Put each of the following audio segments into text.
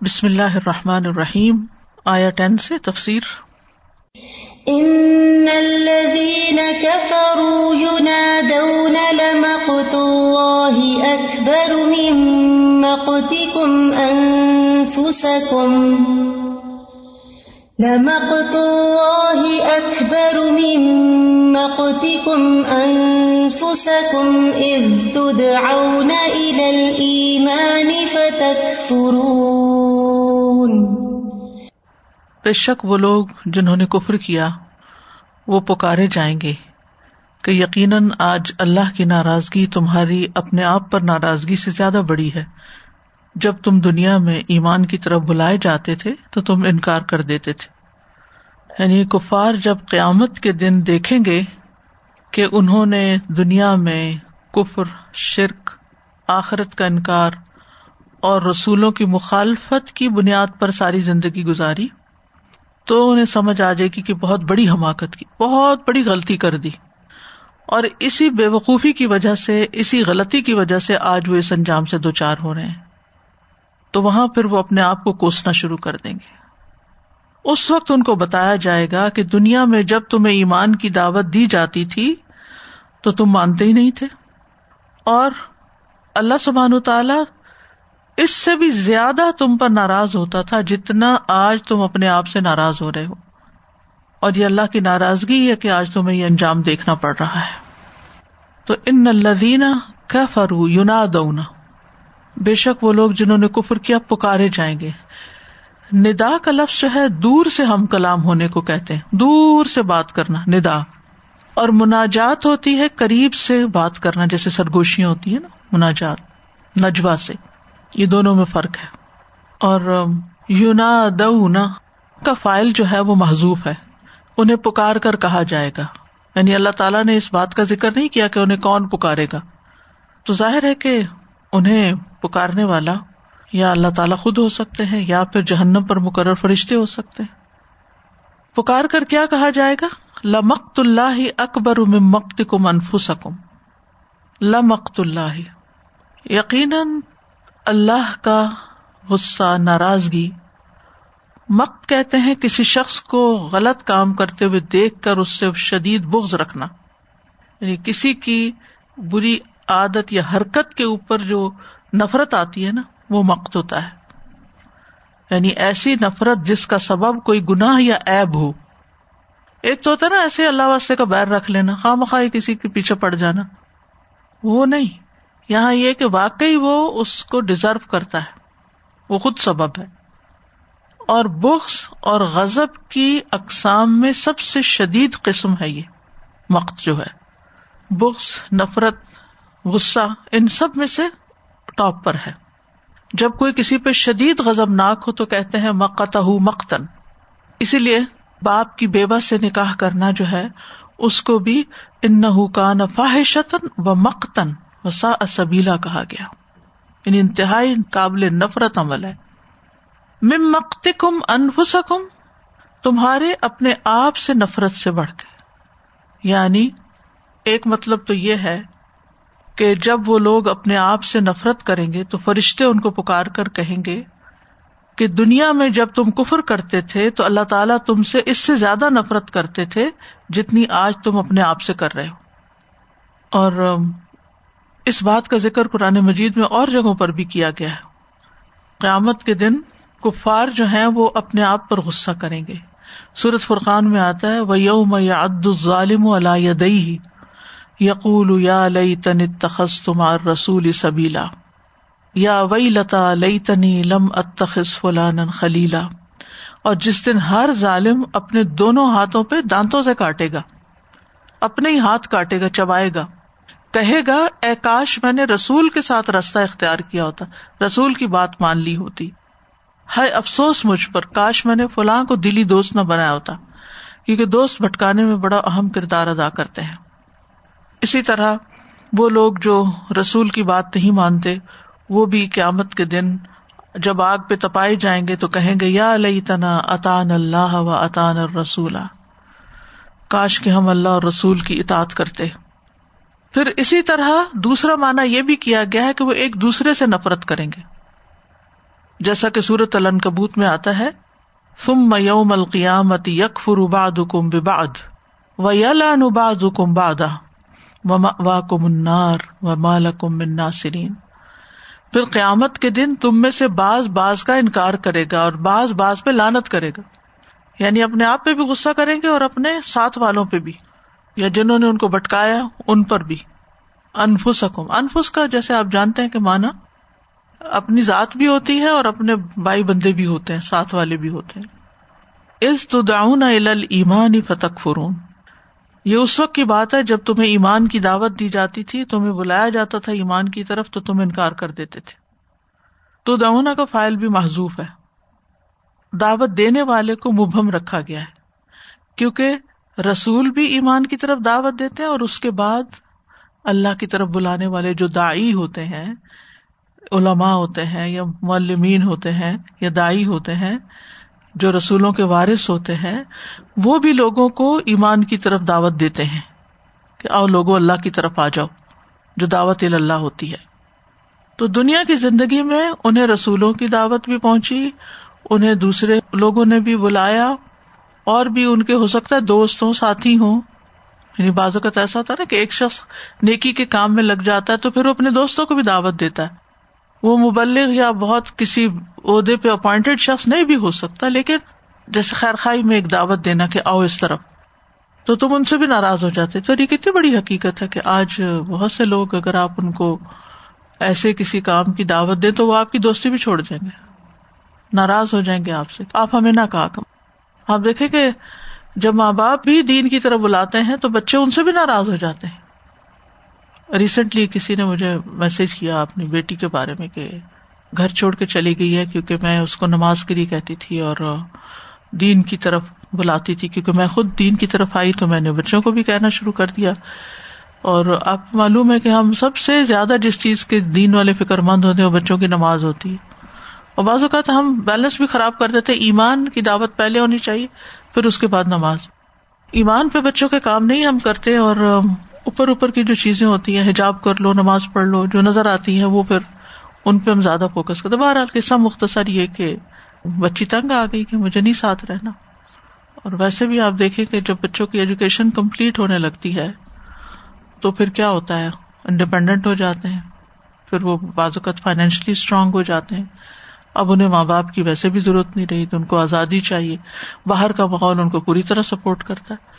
بسم اللہ الرحمن الرحیم آیا ٹین سے تفسیر۔ ان الذين كفروا ينادون لمقت الله اكبر من مقتكم انفسكم لمقت الله اكبر من مقتكم انفسكم اذ تدعون الى الايمان فتكفرون. بے شک وہ لوگ جنہوں نے کفر کیا، وہ پکارے جائیں گے کہ یقیناً آج اللہ کی ناراضگی تمہاری اپنے آپ پر ناراضگی سے زیادہ بڑی ہے۔ جب تم دنیا میں ایمان کی طرف بلائے جاتے تھے تو تم انکار کر دیتے تھے۔ یعنی کفار جب قیامت کے دن دیکھیں گے کہ انہوں نے دنیا میں کفر، شرک، آخرت کا انکار اور رسولوں کی مخالفت کی بنیاد پر ساری زندگی گزاری، تو انہیں سمجھ آ جائے گی کہ بہت بڑی حماقت کی، بہت بڑی غلطی کر دی۔ اور اسی بے وقوفی کی وجہ سے، اسی غلطی کی وجہ سے آج وہ اس انجام سے دو چار ہو رہے ہیں۔ تو وہاں پھر وہ اپنے آپ کو کوسنا شروع کر دیں گے۔ اس وقت ان کو بتایا جائے گا کہ دنیا میں جب تمہیں ایمان کی دعوت دی جاتی تھی تو تم مانتے ہی نہیں تھے۔ اور اللہ سبحان تعالی اس سے بھی زیادہ تم پر ناراض ہوتا تھا جتنا آج تم اپنے آپ سے ناراض ہو رہے ہو۔ اور یہ اللہ کی ناراضگی ہے کہ آج تمہیں یہ انجام دیکھنا پڑ رہا ہے۔ تو ان الدینہ کا فرو یونا دونا بے شک وہ لوگ جنہوں نے کفر کیا پکارے جائیں گے۔ ندا کا لفظ جو ہے، دور سے ہم کلام ہونے کو کہتے ہیں۔ دور سے بات کرنا، ندا۔ اور مناجات ہوتی ہے، قریب سے بات کرنا، جیسے سرگوشیاں ہوتی ہیں نا، مناجات نجوا سے۔ یہ دونوں میں فرق ہے۔ اور یونا دنا کا فائل جو ہے، وہ محضوف ہے۔ انہیں پکار کر کہا جائے گا۔ یعنی اللہ تعالیٰ نے اس بات کا ذکر نہیں کیا کہ انہیں کون پکارے گا۔ تو ظاہر ہے کہ انہیں پکارنے والا یا اللہ تعالیٰ خود ہو سکتے ہیں یا پھر جہنم پر مقرر فرشتے ہو سکتے ہیں۔ پکار کر کیا کہا جائے گا؟ لمقت اللہ اکبر مقت کو منفو سکم لمقت اللہ۔ یقیناً اللہ کا غصہ، ناراضگی۔ مقت کہتے ہیں کسی شخص کو غلط کام کرتے ہوئے دیکھ کر اس سے شدید بغض رکھنا۔ یعنی کسی کی بری عادت یا حرکت کے اوپر جو نفرت آتی ہے نا، وہ مقت ہوتا ہے۔ یعنی ایسی نفرت جس کا سبب کوئی گناہ یا ایب ہو۔ ایک تو ہوتا نا، ایسے اللہ واسطے کا بیر رکھ لینا خواہ مخواہ کسی کے پیچھے پڑ جانا۔ وہ نہیں۔ یہاں یہ کہ واقعی وہ اس کو ڈیزرو کرتا ہے۔ وہ خود سبب ہے۔ اور بخس اور غزب کی اقسام میں سب سے شدید قسم ہے یہ۔ مقت جو ہے۔ بخس، نفرت غصہ ان سب میں سے ٹاپ پر ہے۔ جب کوئی کسی پہ شدید غزب ناک ہو تو کہتے ہیں مقت مقتن۔ اسی لیے باپ کی بیوہ سے نکاح کرنا جو ہے، اس کو بھی ان کا نفاحشتن و مقتن وسا اسبیلا کہا گیا۔ یعنی انتہائی قابل نفرت عمل ہے۔ ممکت کم انفسکم، تمہارے اپنے آپ سے نفرت سے بڑھ کے۔ یعنی ایک مطلب تو یہ ہے کہ جب وہ لوگ اپنے آپ سے نفرت کریں گے تو فرشتے ان کو پکار کر کہیں گے کہ دنیا میں جب تم کفر کرتے تھے تو اللہ تعالیٰ تم سے اس سے زیادہ نفرت کرتے تھے جتنی آج تم اپنے آپ سے کر رہے ہو۔ اور اس بات کا ذکر قرآن مجید میں اور جگہوں پر بھی کیا گیا ہے۔ قیامت کے دن کفار جو ہیں وہ اپنے آپ پر غصہ کریں گے۔ سورت فرقان میں آتا ہے وہ یوم یا عد الظالم دئی یقول یا لئی تن تخص تمار رسول سبیلا یا وئی لتا لئی تنی لم اتخص فلان خلیلا اور جس دن ہر ظالم اپنے دونوں ہاتھوں پہ دانتوں سے کاٹے گا، اپنے ہی ہاتھ کاٹے گا، چبائے گا۔ کہے گا، اے کاش میں نے رسول کے ساتھ راستہ اختیار کیا ہوتا، رسول کی بات مان لی ہوتی۔ ہے افسوس مجھ پر، کاش میں نے فلاں کو دلی دوست نہ بنایا ہوتا، کیونکہ دوست بھٹکانے میں بڑا اہم کردار ادا کرتے ہیں۔ اسی طرح وہ لوگ جو رسول کی بات نہیں مانتے، وہ بھی قیامت کے دن جب آگ پہ تپائے جائیں گے تو کہیں گے، یا لئی تنا اطان اللہ و اطان رسول کاش کے ہم اللہ اور رسول کی اطاط کرتے۔ پھر اسی طرح دوسرا مانا یہ بھی کیا گیا ہے کہ وہ ایک دوسرے سے نفرت کریں گے۔ جیسا کہ سورت الن کبوت میں آتا ہے فم میوم القیامت یک فرباد کم باد و یلا نباد کم بادا وا کم انار و مال کم ناصرین پھر قیامت کے دن تم میں سے باز باز کا انکار کرے گا اور باز باز پہ لانت کرے گا۔ یعنی اپنے آپ پہ بھی غصہ کریں گے اور اپنے ساتھ والوں پہ بھی۔ یا جنہوں نے ان کو بٹکایا ان پر بھی۔ انفس حکم انفس کا جیسے آپ جانتے ہیں کہ مانا اپنی ذات بھی ہوتی ہے اور اپنے بائی بندے بھی ہوتے ہیں، ساتھ والے بھی ہوتے ہیں۔ اس تو داؤن ایمان فتق فرون یہ اس وقت کی بات ہے جب تمہیں ایمان کی دعوت دی جاتی تھی، تمہیں بلایا جاتا تھا ایمان کی طرف، تو تم انکار کر دیتے تھے۔ تو دعونا کا فائل بھی محضوف ہے۔ دعوت دینے والے کو مبہم رکھا گیا ہے۔ کیونکہ رسول بھی ایمان کی طرف دعوت دیتے ہیں اور اس کے بعد اللہ کی طرف بلانے والے جو دائی ہوتے ہیں، علماء ہوتے ہیں یا معلمین ہوتے ہیں یا دائی ہوتے ہیں جو رسولوں کے وارث ہوتے ہیں، وہ بھی لوگوں کو ایمان کی طرف دعوت دیتے ہیں کہ آؤ لوگوں اللہ کی طرف آ جاؤ، جو دعوت اللہ ہوتی ہے۔ تو دنیا کی زندگی میں انہیں رسولوں کی دعوت بھی پہنچی، انہیں دوسرے لوگوں نے بھی بلایا، اور بھی ان کے ہو سکتا ہے دوست ہوں ساتھی ہوں۔ یعنی بعض اوقات ایسا ہوتا ہے نا کہ ایک شخص نیکی کے کام میں لگ جاتا ہے تو پھر وہ اپنے دوستوں کو بھی دعوت دیتا ہے۔ وہ مبلغ یا بہت کسی عہدے پہ اپوائنٹڈ شخص نہیں بھی ہو سکتا، لیکن جیسے خیر خائی میں ایک دعوت دینا کہ آؤ اس طرف، تو تم ان سے بھی ناراض ہو جاتے۔ تو یہ کتنی بڑی حقیقت ہے کہ آج بہت سے لوگ اگر آپ ان کو ایسے کسی کام کی دعوت دیں تو وہ آپ کی دوستی بھی چھوڑ دیں گے۔ ناراض ہو جائیں گے آپ سے۔ آپ ہمیں نہ کہا کم آپ دیکھیں کہ جب ماں باپ بھی دین کی طرف بلاتے ہیں تو بچے ان سے بھی ناراض ہو جاتے ہیں۔ ریسنٹلی کسی نے مجھے میسج کیا اپنی بیٹی کے بارے میں کہ گھر چھوڑ کے چلی گئی ہے کیونکہ میں اس کو نماز کے لیے کہتی تھی اور دین کی طرف بلاتی تھی کیونکہ میں خود دین کی طرف آئی تو میں نے بچوں کو بھی کہنا شروع کر دیا۔ اور آپ معلوم ہے کہ ہم سب سے زیادہ جس چیز کے دین والے فکر مند ہوتے ہیں وہ بچوں کی نماز ہوتی ہے۔ اور بعض اوقات ہم بیلنس بھی خراب کر دیتے ایمان کی دعوت پہلے ہونی چاہیے، پھر اس کے بعد نماز۔ ایمان پہ بچوں کے کام نہیں ہم کرتے اور اوپر اوپر کی جو چیزیں ہوتی ہیں، حجاب کر لو، نماز پڑھ لو، جو نظر آتی ہے وہ پھر ان پہ ہم زیادہ فوکس کرتے بہرحال قصہ مختصر یہ کہ بچی تنگ آ گئی کہ مجھے نہیں ساتھ رہنا۔ اور ویسے بھی آپ دیکھیں کہ جب بچوں کی ایجوکیشن کمپلیٹ ہونے لگتی ہے، تو پھر کیا ہوتا ہے؟ انڈیپینڈنٹ ہو جاتے ہیں۔ پھر وہ بعض اوقات فائنینشلی اسٹرانگ ہو جاتے ہیں۔ اب انہیں ماں باپ کی ویسے بھی ضرورت نہیں رہی، تو ان کو آزادی چاہیے۔ باہر کا ماحول ان کو پوری طرح سپورٹ کرتا ہے۔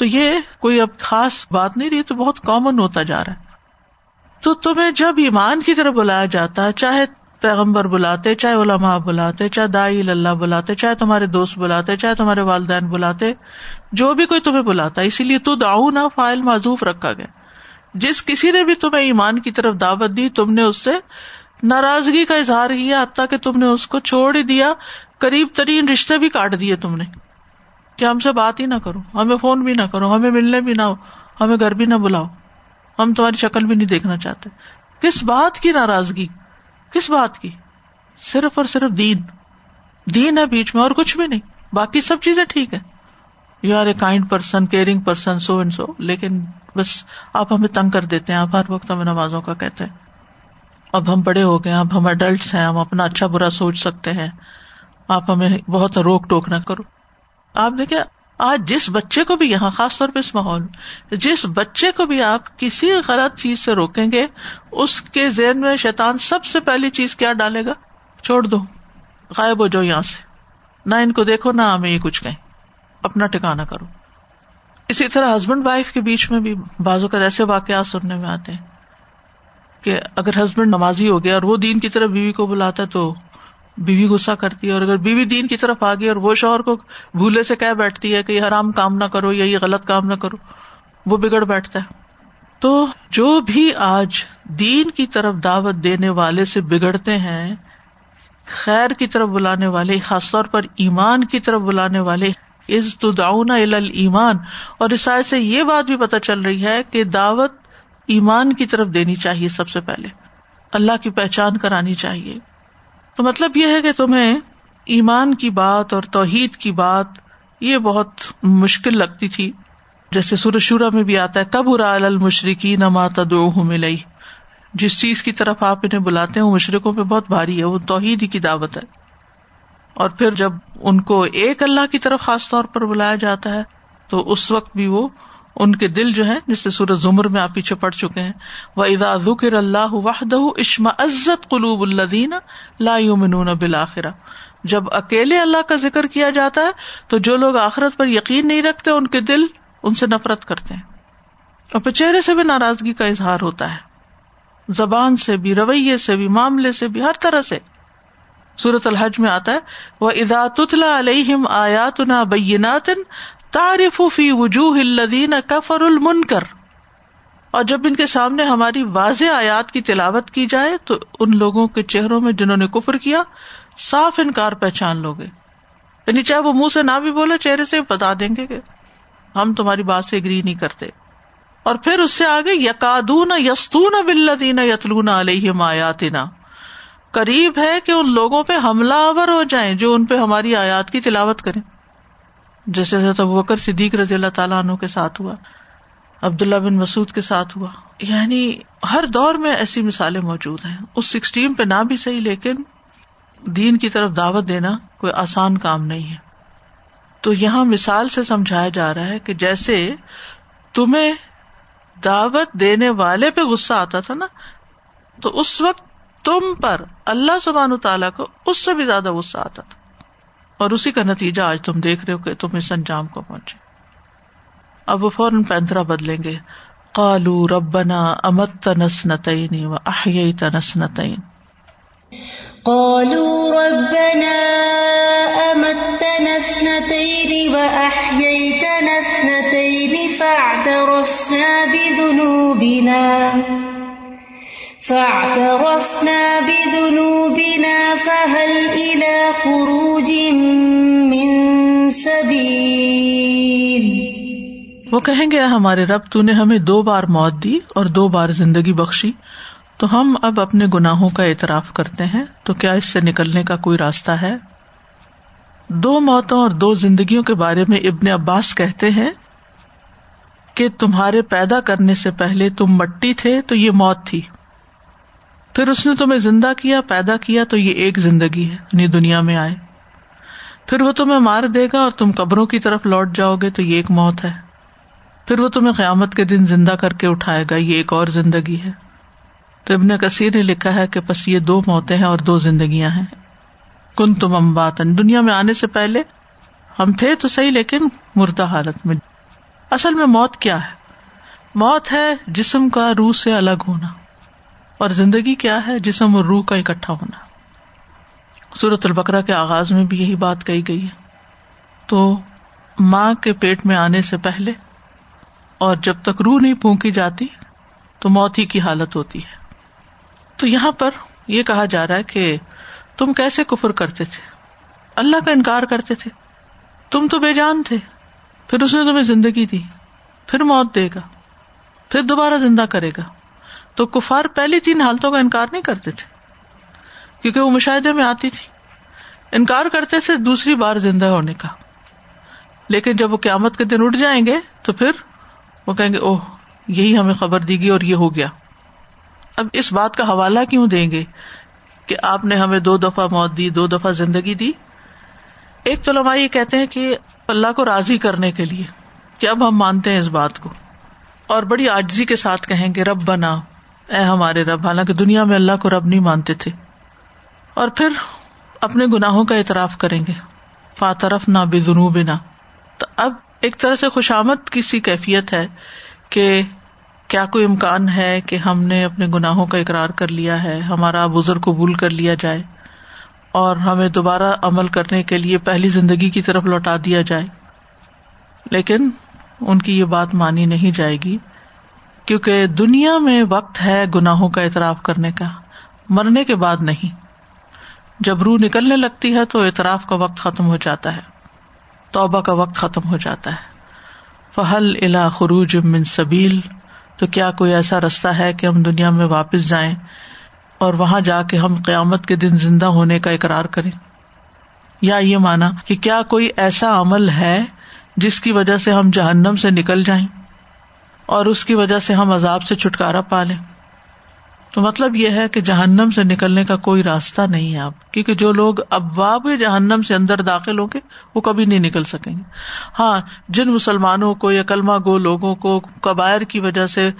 تو یہ کوئی اب خاص بات نہیں رہی، تو بہت کامن ہوتا جا رہا ہے۔ تو تمہیں جب ایمان کی طرف بلایا جاتا ہے چاہے پیغمبر بلاتے، چاہے علماء بلاتے، چاہے دائی اللہ بلاتے، چاہے تمہارے دوست بلاتے، چاہے تمہارے والدین بلاتے، جو بھی کوئی تمہیں بلاتا، اسی لیے تو داؤ نہ فائل معذوف رکھا گیا۔ جس کسی نے بھی تمہیں ایمان کی طرف دعوت دی، تم نے اس سے ناراضگی کا اظہار کیا، حتیٰ کہ تم نے اس کو چھوڑ ہی دیا، قریب ترین رشتے بھی کاٹ دیے تم نے۔ کہ ہم سے بات ہی نہ کرو، ہمیں فون بھی نہ کرو، ہمیں ملنے بھی نہ ہو، ہمیں گھر بھی نہ بلاؤ۔ ہم تمہاری شکل بھی نہیں دیکھنا چاہتے۔ کس بات کی ناراضگی؟ کس بات کی؟ صرف اور صرف دین۔ دین ہے بیچ میں اور کچھ بھی نہیں۔ باقی سب چیزیں ٹھیک ہے you are a kind person caring person so and so لیکن بس آپ ہمیں تنگ کر دیتے ہیں۔ آپ ہر وقت ہمیں نمازوں کا کہتے ہیں۔ اب ہم بڑے ہو گئے اب ہم اڈلٹس ہیں، ہم اپنا اچھا برا سوچ سکتے ہیں۔ آپ ہمیں بہت روک ٹوک نہ کرو۔ آپ دیکھیں، آج جس بچے کو بھی یہاں، خاص طور پہ اس ماحول میں جس بچے کو بھی آپ کسی غلط چیز سے روکیں گے، اس کے ذہن میں شیطان سب سے پہلی چیز کیا ڈالے گا؟ چھوڑ دو، غائب ہو جاؤ یہاں سے۔ نہ ان کو دیکھو، نہ ہمیں یہ کچھ کہیں۔ اپنا ٹکانا کرو۔ اسی طرح ہسبینڈ وائف کے بیچ میں بھی بازو کا ایسے واقعات سننے میں آتے ہیں کہ اگر ہسبینڈ نمازی ہو گیا اور وہ دین کی طرف بیوی کو بلاتا تو بیوی غصہ کرتی ہے اور اگر بیوی دین کی طرف آ گئی اور وہ شوہر کو بھولے سے کہہ بیٹھتی ہے کہ یہ حرام کام نہ کرو یا یہ غلط کام نہ کرو، وہ بگڑ بیٹھتا ہے۔ تو جو بھی آج دین کی طرف دعوت دینے والے سے بگڑتے ہیں، خیر کی طرف بلانے والے، خاص طور پر ایمان کی طرف بلانے والے از تو داؤنا ایمان اور اس سے یہ بات بھی پتہ چل رہی ہے کہ دعوت ایمان کی طرف دینی چاہیے سب سے پہلے۔ اللہ کی پہچان کرانی چاہیے۔ تو مطلب یہ ہے کہ تمہیں ایمان کی بات اور توحید کی بات یہ بہت مشکل لگتی تھی۔ جیسے سورشورا میں بھی آتا ہے کب ارا المشرقی نہ ماتا دو ملئی جس چیز کی طرف آپ انہیں بلاتے ہیں، وہ مشرقوں پہ بہت بھاری ہے، وہ توحید ہی کی دعوت ہے۔ اور پھر جب ان کو ایک اللہ کی طرف خاص طور پر بلایا جاتا ہے، تو اس وقت بھی وہ ان کے دل جو ہے جس سے سورج زمر میں آپ پیچھے پڑ چکے ہیں وہ ادا ذکر اللہ وحدہ اشما عزت قلوب اللہ لا یؤمنون بالآخرہ جب اکیلے اللہ کا ذکر کیا جاتا ہے، تو جو لوگ آخرت پر یقین نہیں رکھتے، ان کے دل ان سے نفرت کرتے ہیں۔ اور پھر چہرے سے بھی ناراضگی کا اظہار ہوتا ہے۔ زبان سے بھی، رویے سے بھی، معاملے سے بھی، ہر طرح سے۔ سورت الحج میں آتا ہے وہ ادا تتلا علیہم آیات نا بینات تعارف فی وجوہ الذین کفر المنکر۔ اور جب ان کے سامنے ہماری واضح آیات کی تلاوت کی جائے تو ان لوگوں کے چہروں میں جنہوں نے کفر کیا، صاف انکار پہچان لوگے۔ یعنی چاہے وہ منہ سے نہ بھی بولے، چہرے سے بتا دیں گے کہ ہم تمہاری بات سے اگری نہیں کرتے۔ اور پھر اس سے آگے یقادون یستون بلدین یتلون علیہ آیاتنا۔ قریب ہے کہ ان لوگوں پہ حملہ آور ہو جائیں جو ان پہ ہماری آیات کی تلاوت کریں۔ جیسے بکر صدیق رضی اللہ تعالیٰ عنہ کے ساتھ ہوا، عبداللہ بن مسعود کے ساتھ ہوا۔ یعنی ہر دور میں ایسی مثالیں موجود ہیں۔ اس سکسٹین پہ نہ بھی صحیح، لیکن دین کی طرف دعوت دینا کوئی آسان کام نہیں ہے۔ تو یہاں مثال سے سمجھایا جا رہا ہے کہ جیسے تمہیں دعوت دینے والے پہ غصہ آتا تھا نا، تو اس وقت تم پر اللہ سبحان تعالیٰ کو اس سے بھی زیادہ غصہ آتا تھا۔ اور اسی کا نتیجہ آج تم دیکھ رہے ہو کہ تم اس انجام کو پہنچے۔ اب وہ فوراً پینترا بدلیں گے۔ کالو ربنا امت تنس نتعین و احیئی تنس نتعین قالوا ربنا أمتنا اثنتين وأحييتنا اثنتين فاعترفنا بذنوبنا۔ فاعترفنا بذنوبنا فهل إلى خروج من سبيل؟ وہ کہیں گے، ہمارے رب، تو نے ہمیں دو بار موت دی اور دو بار زندگی بخشی، تو ہم اب اپنے گناہوں کا اعتراف کرتے ہیں، تو کیا اس سے نکلنے کا کوئی راستہ ہے؟ دو موتوں اور دو زندگیوں کے بارے میں ابن عباس کہتے ہیں کہ تمہارے پیدا کرنے سے پہلے تم مٹی تھے، تو یہ موت تھی۔ پھر اس نے تمہیں زندہ کیا، پیدا کیا، تو یہ ایک زندگی ہے یعنی دنیا میں آئے۔ پھر وہ تمہیں مار دے گا اور تم قبروں کی طرف لوٹ جاؤ گے، تو یہ ایک موت ہے۔ پھر وہ تمہیں قیامت کے دن زندہ کر کے اٹھائے گا، یہ ایک اور زندگی ہے۔ تو ابن کثیر نے لکھا ہے کہ بس یہ دو موتیں ہیں اور دو زندگیاں ہیں۔ کن تم امباتن دنیا میں آنے سے پہلے ہم تھے تو صحیح، لیکن مردہ حالت میں۔ اصل میں موت کیا ہے؟ موت ہے جسم کا، روح سے الگ ہونا۔ اور زندگی کیا ہے؟ جسم اور روح کا اکٹھا ہونا۔ سورت البکرا کے آغاز میں بھی یہی بات کہی گئی ہے۔ تو ماں کے پیٹ میں آنے سے پہلے اور جب تک روح نہیں پھونکی جاتی تو موت ہی کی حالت ہوتی ہے۔ تو یہاں پر یہ کہا جا رہا ہے کہ تم کیسے کفر کرتے تھے؟ اللہ کا انکار کرتے تھے۔ تم تو بے جان تھے۔ پھر اس نے تمہیں زندگی دی۔ پھر موت دے گا۔ پھر دوبارہ زندہ کرے گا۔ تو کفار پہلی تین حالتوں کا انکار نہیں کرتے تھے، کیونکہ وہ مشاہدے میں آتی تھی۔ انکار کرتے تھے دوسری بار زندہ ہونے کا۔ لیکن جب وہ قیامت کے دن اٹھ جائیں گے تو پھر وہ کہیں گے، اوہ، یہی ہمیں خبر دی گئی اور یہ ہو گیا۔ اب اس بات کا حوالہ کیوں دیں گے کہ آپ نے ہمیں دو دفعہ موت دی، دو دفعہ زندگی دی؟ ایک تو لمبا یہ کہتے ہیں کہ اللہ کو راضی کرنے کے لیے کہ اب ہم مانتے ہیں اس بات کو۔ اور بڑی آجزی کے ساتھ کہیں گے رب بنا اے ہمارے رب، حالانکہ دنیا میں اللہ کو رب نہیں مانتے تھے۔ اور پھر اپنے گناہوں کا اعتراف کریں گے۔ فاترف نہ بے جنوب نہ تو اب ایک طرح سے خوشامد کی سی کیفیت ہے کہ کیا کوئی امکان ہے کہ ہم نے اپنے گناہوں کا اقرار کر لیا ہے، ہمارا بزرگ قبول کر لیا جائے اور ہمیں دوبارہ عمل کرنے کے لیے پہلی زندگی کی طرف لوٹا دیا جائے۔ لیکن ان کی یہ بات مانی نہیں جائے گی۔ کیونکہ دنیا میں وقت ہے گناہوں کا اعتراف کرنے کا، مرنے کے بعد نہیں۔ جب روح نکلنے لگتی ہے تو اعتراف کا وقت ختم ہو جاتا ہے۔ توبہ کا وقت ختم ہو جاتا ہے۔ فہل الا خروج من سبیل تو کیا کوئی ایسا رستہ ہے کہ ہم دنیا میں واپس جائیں اور وہاں جا کے ہم قیامت کے دن زندہ ہونے کا اقرار کریں؟ یا یہ مانا کہ کیا کوئی ایسا عمل ہے جس کی وجہ سے ہم جہنم سے نکل جائیں؟ اور اس کی وجہ سے ہم عذاب سے چھٹکارا پا لیں۔ تو مطلب یہ ہے کہ جہنم سے نکلنے کا کوئی راستہ نہیں ہے آپ کیونکہ جو لوگ ابواب جہنم سے اندر داخل ہوں گے، وہ کبھی نہیں نکل سکیں گے۔ ہاں جن مسلمانوں کو یا کلمہ گو لوگوں کو کبائر کی وجہ سے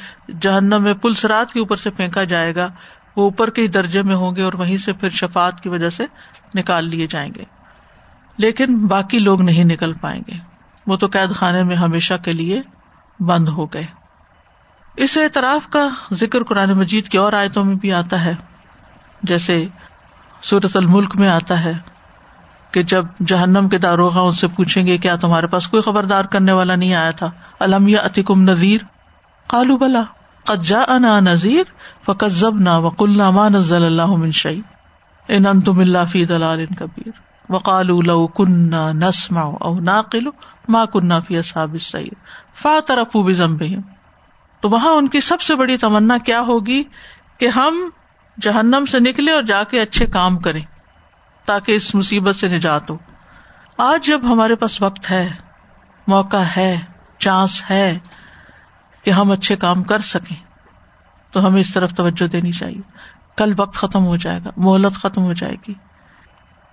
جہنم میں پلسرات کے اوپر سے پھینکا جائے گا، وہ اوپر کے ہی درجے میں ہوں گے اور وہیں سے پھر شفات کی وجہ سے نکال لیے جائیں گے۔ لیکن باقی لوگ نہیں نکل پائیں گے۔ وہ تو قید خانے میں ہمیشہ کے لیے بند ہو گئے۔ اس اعتراف کا ذکر قرآن مجید کی اور آیتوں میں بھی آتا ہے۔ جیسے صورت الملک میں آتا ہے کہ جب جہنم کے داروغ ان سے پوچھیں گے، کیا تمہارے پاس کوئی خبردار کرنے والا نہیں آیا تھا؟ المیہ عتیکم نذیر؟ کالو بلا قجا انا نذیر فقت زب نہ وق اللہ نزل اللہ منشی ان انتم اللہ فی دلال کبیر۔ وقال لو كنا نسمع او ناقل ما كنا فی اصحاب السعیر فاعترفوا بذنبهم تو وہاں ان کی سب سے بڑی تمنا کیا ہوگی کہ ہم جہنم سے نکلے اور جا کے اچھے کام کریں تاکہ اس مصیبت سے نجات ہو۔ آج جب ہمارے پاس وقت ہے، موقع ہے، چانس ہے کہ ہم اچھے کام کر سکیں، تو ہمیں اس طرف توجہ دینی چاہیے۔ کل وقت ختم ہو جائے گا، مہلت ختم ہو جائے گی۔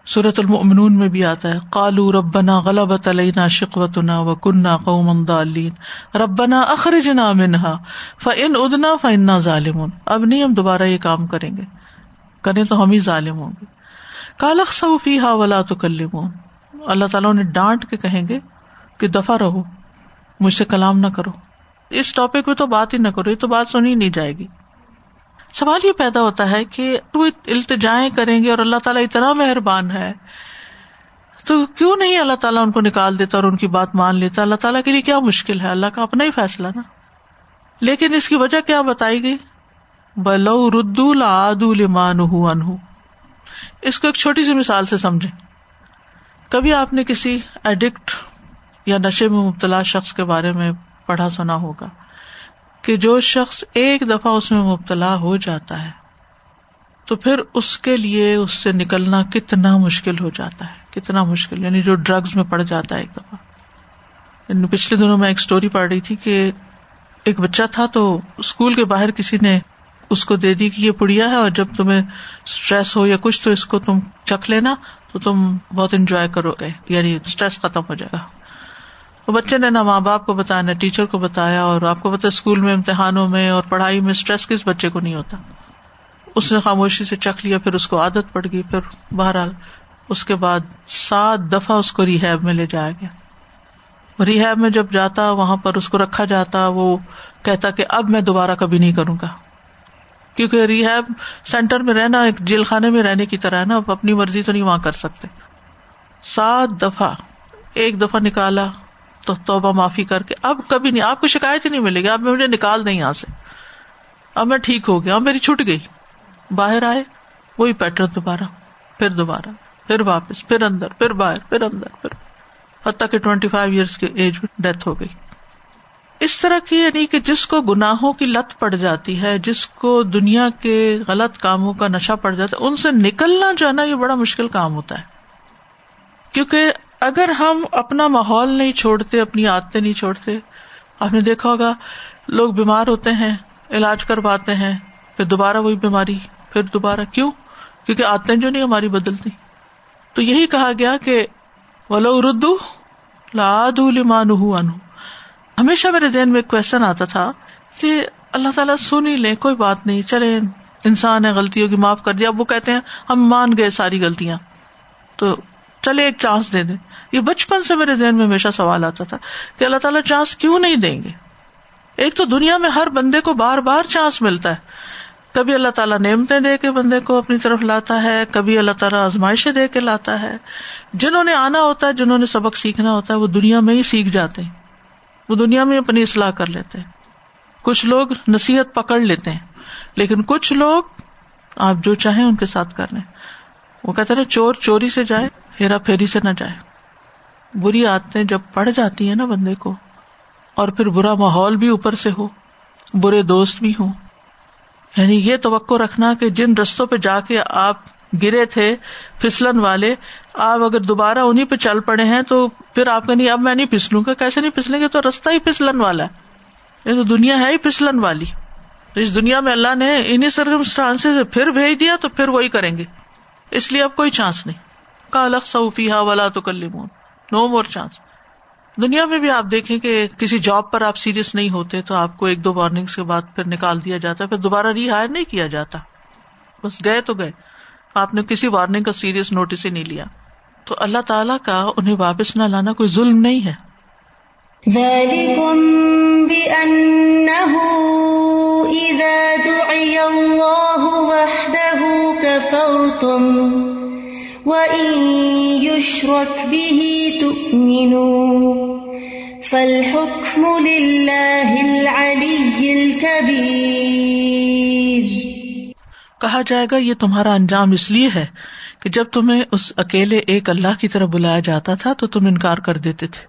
صورت المؤمنون میں بھی آتا ہے کالو ربنا غلبت علینا شقوتنا و کننا قوم دالین ربنا اخرجنا منہا فان ادنا فانا ظالمون۔ اب نہیں، ہم دوبارہ یہ کام کریں گے۔ کریں تو ہم ہی ظالم ہوں گے۔ کالخ صوفی ہا ولا تکلمون۔ اللہ تعالیٰ نے ڈانٹ کے کہیں گے کہ دفاع رہو، مجھ سے کلام نہ کرو۔ اس ٹاپک پہ تو بات ہی نہ کرو، یہ تو بات سنی نہیں جائے گی۔ سوال یہ پیدا ہوتا ہے کہ وہ التجائیں کریں گے اور اللہ تعالیٰ اتنا مہربان ہے، تو کیوں نہیں اللہ تعالیٰ ان کو نکال دیتا اور ان کی بات مان لیتا؟ اللہ تعالیٰ کے لیے کیا مشکل ہے؟ اللہ کا اپنا ہی فیصلہ نا۔ لیکن اس کی وجہ کیا بتائی گئی؟ بلو ردو لمان ان اس کو ایک چھوٹی سی مثال سے سمجھے کبھی آپ نے کسی ایڈکٹ یا نشے میں مبتلا شخص کے بارے میں پڑھا سنا ہوگا۔ کہ جو شخص ایک دفعہ اس میں مبتلا ہو جاتا ہے، تو پھر اس کے لیے اس سے نکلنا کتنا مشکل ہو جاتا ہے، کتنا مشکل یعنی جو ڈرگز میں پڑ جاتا ہے ایک دفعہ۔ یعنی پچھلے دنوں میں ایک اسٹوری پڑھ رہی تھی کہ ایک بچہ تھا تو اسکول کے باہر کسی نے اس کو دے دی کہ یہ پڑیا ہے اور جب تمہیں اسٹریس ہو یا کچھ تو اس کو تم چکھ لینا تو تم بہت انجوائے کرو گے یعنی اسٹریس ختم ہو جائے گا۔ بچے نے نہ ماں باپ کو بتایا، نہ ٹیچر کو بتایا اور آپ کو پتا اسکول میں، امتحانوں میں اور پڑھائی میں اسٹریس کس بچے کو نہیں ہوتا۔ اس نے خاموشی سے چکھ لیا، پھر اس کو عادت پڑ گئی۔ پھر بہرحال اس کے بعد سات دفعہ اس کو ریحیب میں لے جایا گیا۔ ریحیب میں جب جاتا، وہاں پر اس کو رکھا جاتا، وہ کہتا کہ اب میں دوبارہ کبھی نہیں کروں گا۔ کیونکہ ریحیب سینٹر میں رہنا، ایک جیل خانے میں رہنے کی طرح ہے نا اپنی مرضی تو نہیں وہاں کر سکتے۔ سات دفعہ، ایک دفعہ نکالا۔ تو توبہ معافی کر کے اب کبھی نہیں، آپ کو شکایت ہی نہیں ملے گی اب مجھے نکال دیں یہاں سے۔ اب میں ٹھیک ہو گیا، اب میری چھٹ گئی۔ باہر آئے، وہی پیٹرن دوبارہ، پھر دوبارہ، پھر واپس، پھر اندر، پھر باہر، پھر اندر، پھر۔ حتیٰ کہ ٹوینٹی فائیو ایئرس کے ایج میں ڈیتھ ہو گئی۔ اس طرح کی یعنی کہ جس کو گناہوں کی لت پڑ جاتی ہے، جس کو دنیا کے غلط کاموں کا نشہ پڑ جاتا ہے، ان سے نکلنا جو ہے نا یہ بڑا مشکل کام ہوتا ہے۔ کیونکہ اگر ہم اپنا ماحول نہیں چھوڑتے، اپنی عادتیں نہیں چھوڑتے، آپ نے دیکھا ہوگا، لوگ بیمار ہوتے ہیں، علاج کرواتے ہیں، پھر دوبارہ وہی بیماری، پھر دوبارہ کیوں؟ کیونکہ عادتیں جو نہیں، ہماری بدلتی۔ تو یہی کہا گیا کہ ولو اردو لاد ان ہمیشہ میرے ذہن میں ایک کوشچن آتا تھا کہ اللہ تعالیٰ سن ہی لیں، کوئی بات نہیں چلے انسان ہے غلطی ہوگی معاف کر دیا۔ اب وہ کہتے ہیں، ہم مان گئے ساری غلطیاں۔ تو چلے ایک چانس دے دیں یہ بچپن سے میرے ذہن میں ہمیشہ سوال آتا تھا کہ اللہ تعالیٰ چانس کیوں نہیں دیں گے؟ ایک تو دنیا میں ہر بندے کو بار بار چانس ملتا ہے۔ کبھی اللہ تعالیٰ نعمتیں دے کے بندے کو اپنی طرف لاتا ہے، کبھی اللہ تعالیٰ آزمائشیں دے کے لاتا ہے۔ جنہوں نے آنا ہوتا ہے، جنہوں نے سبق سیکھنا ہوتا ہے، وہ دنیا میں ہی سیکھ جاتے ہیں۔ وہ دنیا میں اپنی اصلاح کر لیتے ہیں۔ کچھ لوگ نصیحت پکڑ لیتے ہیں، لیکن کچھ لوگ آپ جو چاہیں ان کے ساتھ کر لیں۔ وہ کہتے ہیں چور چوری سے جائے۔ ہیرا پھیری سے نہ جائے۔ بری عادتیں جب پڑ جاتی ہیں نا بندے کو، اور پھر برا ماحول بھی اوپر سے ہو، برے دوست بھی ہوں۔ یعنی یہ توقع رکھنا کہ جن رستوں پہ جا کے آپ گرے تھے، پھسلن والے، آپ اگر دوبارہ انہیں پہ چل پڑے ہیں تو پھر آپ کا نہیں، اب میں نہیں پھسلوں گا، کیسے نہیں پھسلیں گے؟ تو رستہ ہی پھسلن والا ہے۔ یہ تو دنیا ہے ہی پھسلن والی۔ تو اس دنیا میں اللہ نے انہیں سرکمسٹانس پھر بھیج دیا تو پھر وہی کریں گے۔ اس لیے اب کوئی چانس نہیں۔ کالق صوفی ہا والا تو کل نو مور چانس دنیا میں بھی آپ دیکھیں کہ کسی جاب پر آپ سیریس نہیں ہوتے تو آپ کو ایک دو وارننگ کے بعد پھر نکال دیا جاتا ہے، پھر دوبارہ ری ہائر نہیں کیا جاتا۔ بس گئے تو گئے۔ آپ نے کسی وارننگ کا سیریس نوٹس ہی نہیں لیا۔ تو اللہ تعالیٰ کا انہیں واپس نہ لانا کوئی ظلم نہیں ہے۔ فالحكم لله العلي الكبير کہا جائے گا، یہ تمہارا انجام اس لیے ہے کہ جب تمہیں اس اکیلے ایک اللہ کی طرف بلایا جاتا تھا تو تم انکار کر دیتے تھے۔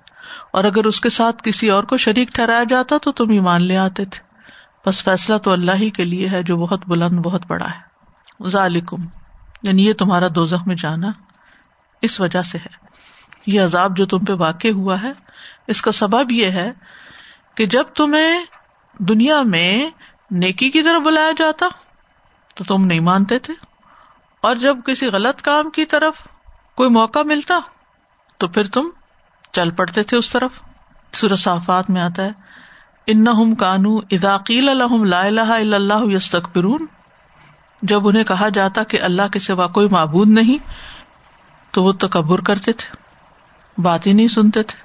اور اگر اس کے ساتھ کسی اور کو شریک ٹھہرایا جاتا تو تم ایمان لے آتے تھے۔ بس فیصلہ تو اللہ ہی کے لیے ہے جو بہت بلند، بہت بڑا ہے۔ ذالکم۔ یعنی یہ تمہارا دوزخ میں جانا اس وجہ سے ہے۔ یہ عذاب جو تم پہ واقع ہوا ہے، اس کا سبب یہ ہے کہ جب تمہیں دنیا میں نیکی کی طرف بلایا جاتا تو تم نہیں مانتے تھے۔ اور جب کسی غلط کام کی طرف کوئی موقع ملتا تو پھر تم چل پڑتے تھے اس طرف۔ صافات میں آتا ہے ان کانو اداقیل الحم لا الہ الا اللہ یستکبرون۔ جب انہیں کہا جاتا کہ اللہ کے سوا کوئی معبود نہیں، تو وہ تکبر کرتے تھے بات ہی نہیں سنتے تھے۔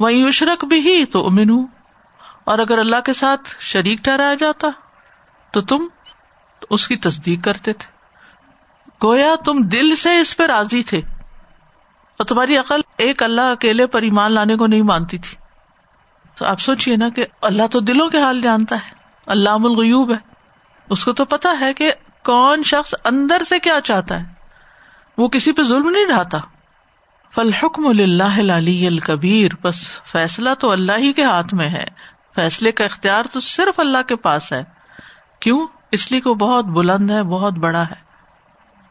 وہیں یشرک بھی ہی تو امن اور اگر اللہ کے ساتھ شریک ٹھہرایا جاتا تو تم اس کی تصدیق کرتے تھے۔ گویا تم دل سے اس پہ راضی تھے، اور تمہاری عقل ایک اللہ اکیلے پر ایمان لانے کو نہیں مانتی تھی۔ تو آپ سوچیے نا کہ اللہ تو دلوں کے حال جانتا ہے اللہ الغیوب ہے۔ اس کو تو پتا ہے کہ کون شخص اندر سے کیا چاہتا ہے؟ وہ کسی پہ ظلم نہیں ڈھاتا۔ فلحکم اللہ علی الکبیر، بس فیصلہ تو اللہ ہی کے ہاتھ میں ہے۔ فیصلے کا اختیار تو صرف اللہ کے پاس ہے۔ کیوں؟ اس لیے کہ وہ بہت بلند ہے، بہت بڑا ہے۔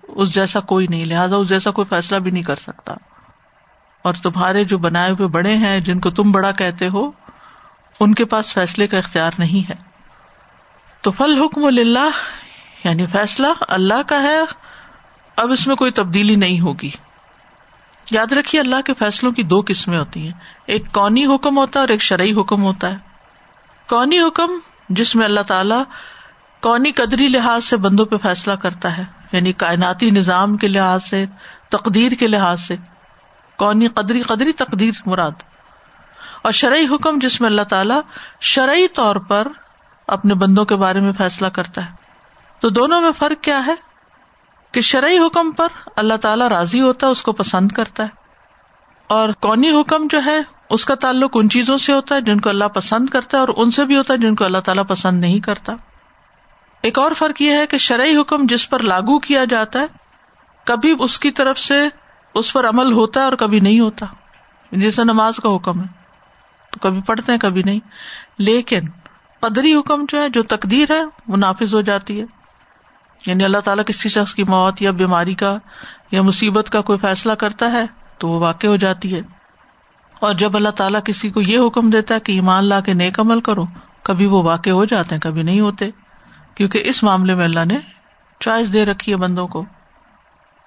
اس جیسا کوئی نہیں، لہٰذا اس جیسا کوئی فیصلہ بھی نہیں کر سکتا۔ اور تمہارے جو بنائے ہوئے بڑے ہیں، جن کو تم بڑا کہتے ہو، ان کے پاس فیصلے کا اختیار نہیں ہے۔ تو فل حکم اللہ یعنی فیصلہ اللہ کا ہے، اب اس میں کوئی تبدیلی نہیں ہوگی۔ یاد رکھیے اللہ کے فیصلوں کی دو قسمیں ہوتی ہیں۔ ایک کونی حکم ہوتا ہے اور ایک شرعی حکم ہوتا ہے۔ کونی حکم جس میں اللہ تعالی کونی قدری لحاظ سے بندوں پہ فیصلہ کرتا ہے یعنی کائناتی نظام کے لحاظ سے، تقدیر کے لحاظ سے۔ کونی قدری قدری تقدیر مراد۔ اور شرعی حکم جس میں اللہ تعالی شرعی طور پر اپنے بندوں کے بارے میں فیصلہ کرتا ہے۔ تو دونوں میں فرق کیا ہے کہ شرعی حکم پر اللہ تعالیٰ راضی ہوتا ہے، اس کو پسند کرتا ہے۔ اور کونی حکم جو ہے، اس کا تعلق ان چیزوں سے ہوتا ہے جن کو اللہ پسند کرتا ہے اور ان سے بھی ہوتا ہے جن کو اللہ تعالیٰ پسند نہیں کرتا۔ ایک اور فرق یہ ہے کہ شرعی حکم جس پر لاگو کیا جاتا ہے، کبھی اس کی طرف سے اس پر عمل ہوتا ہے اور کبھی نہیں ہوتا۔ جیسے نماز کا حکم ہے، تو کبھی پڑھتے ہیں، کبھی نہیں۔ لیکن قدری حکم جو ہے، جو تقدیر ہے، وہ نافذ ہو جاتی ہے۔ یعنی اللہ تعالیٰ کسی شخص کی موت یا بیماری کا یا مصیبت کا کوئی فیصلہ کرتا ہے تو وہ واقع ہو جاتی ہے۔ اور جب اللہ تعالیٰ کسی کو یہ حکم دیتا ہے کہ ایمان لا کے نیک عمل کرو، کبھی وہ واقع ہو جاتے ہیں، کبھی نہیں ہوتے۔ کیونکہ اس معاملے میں اللہ نے چوائس دے رکھی ہے بندوں کو۔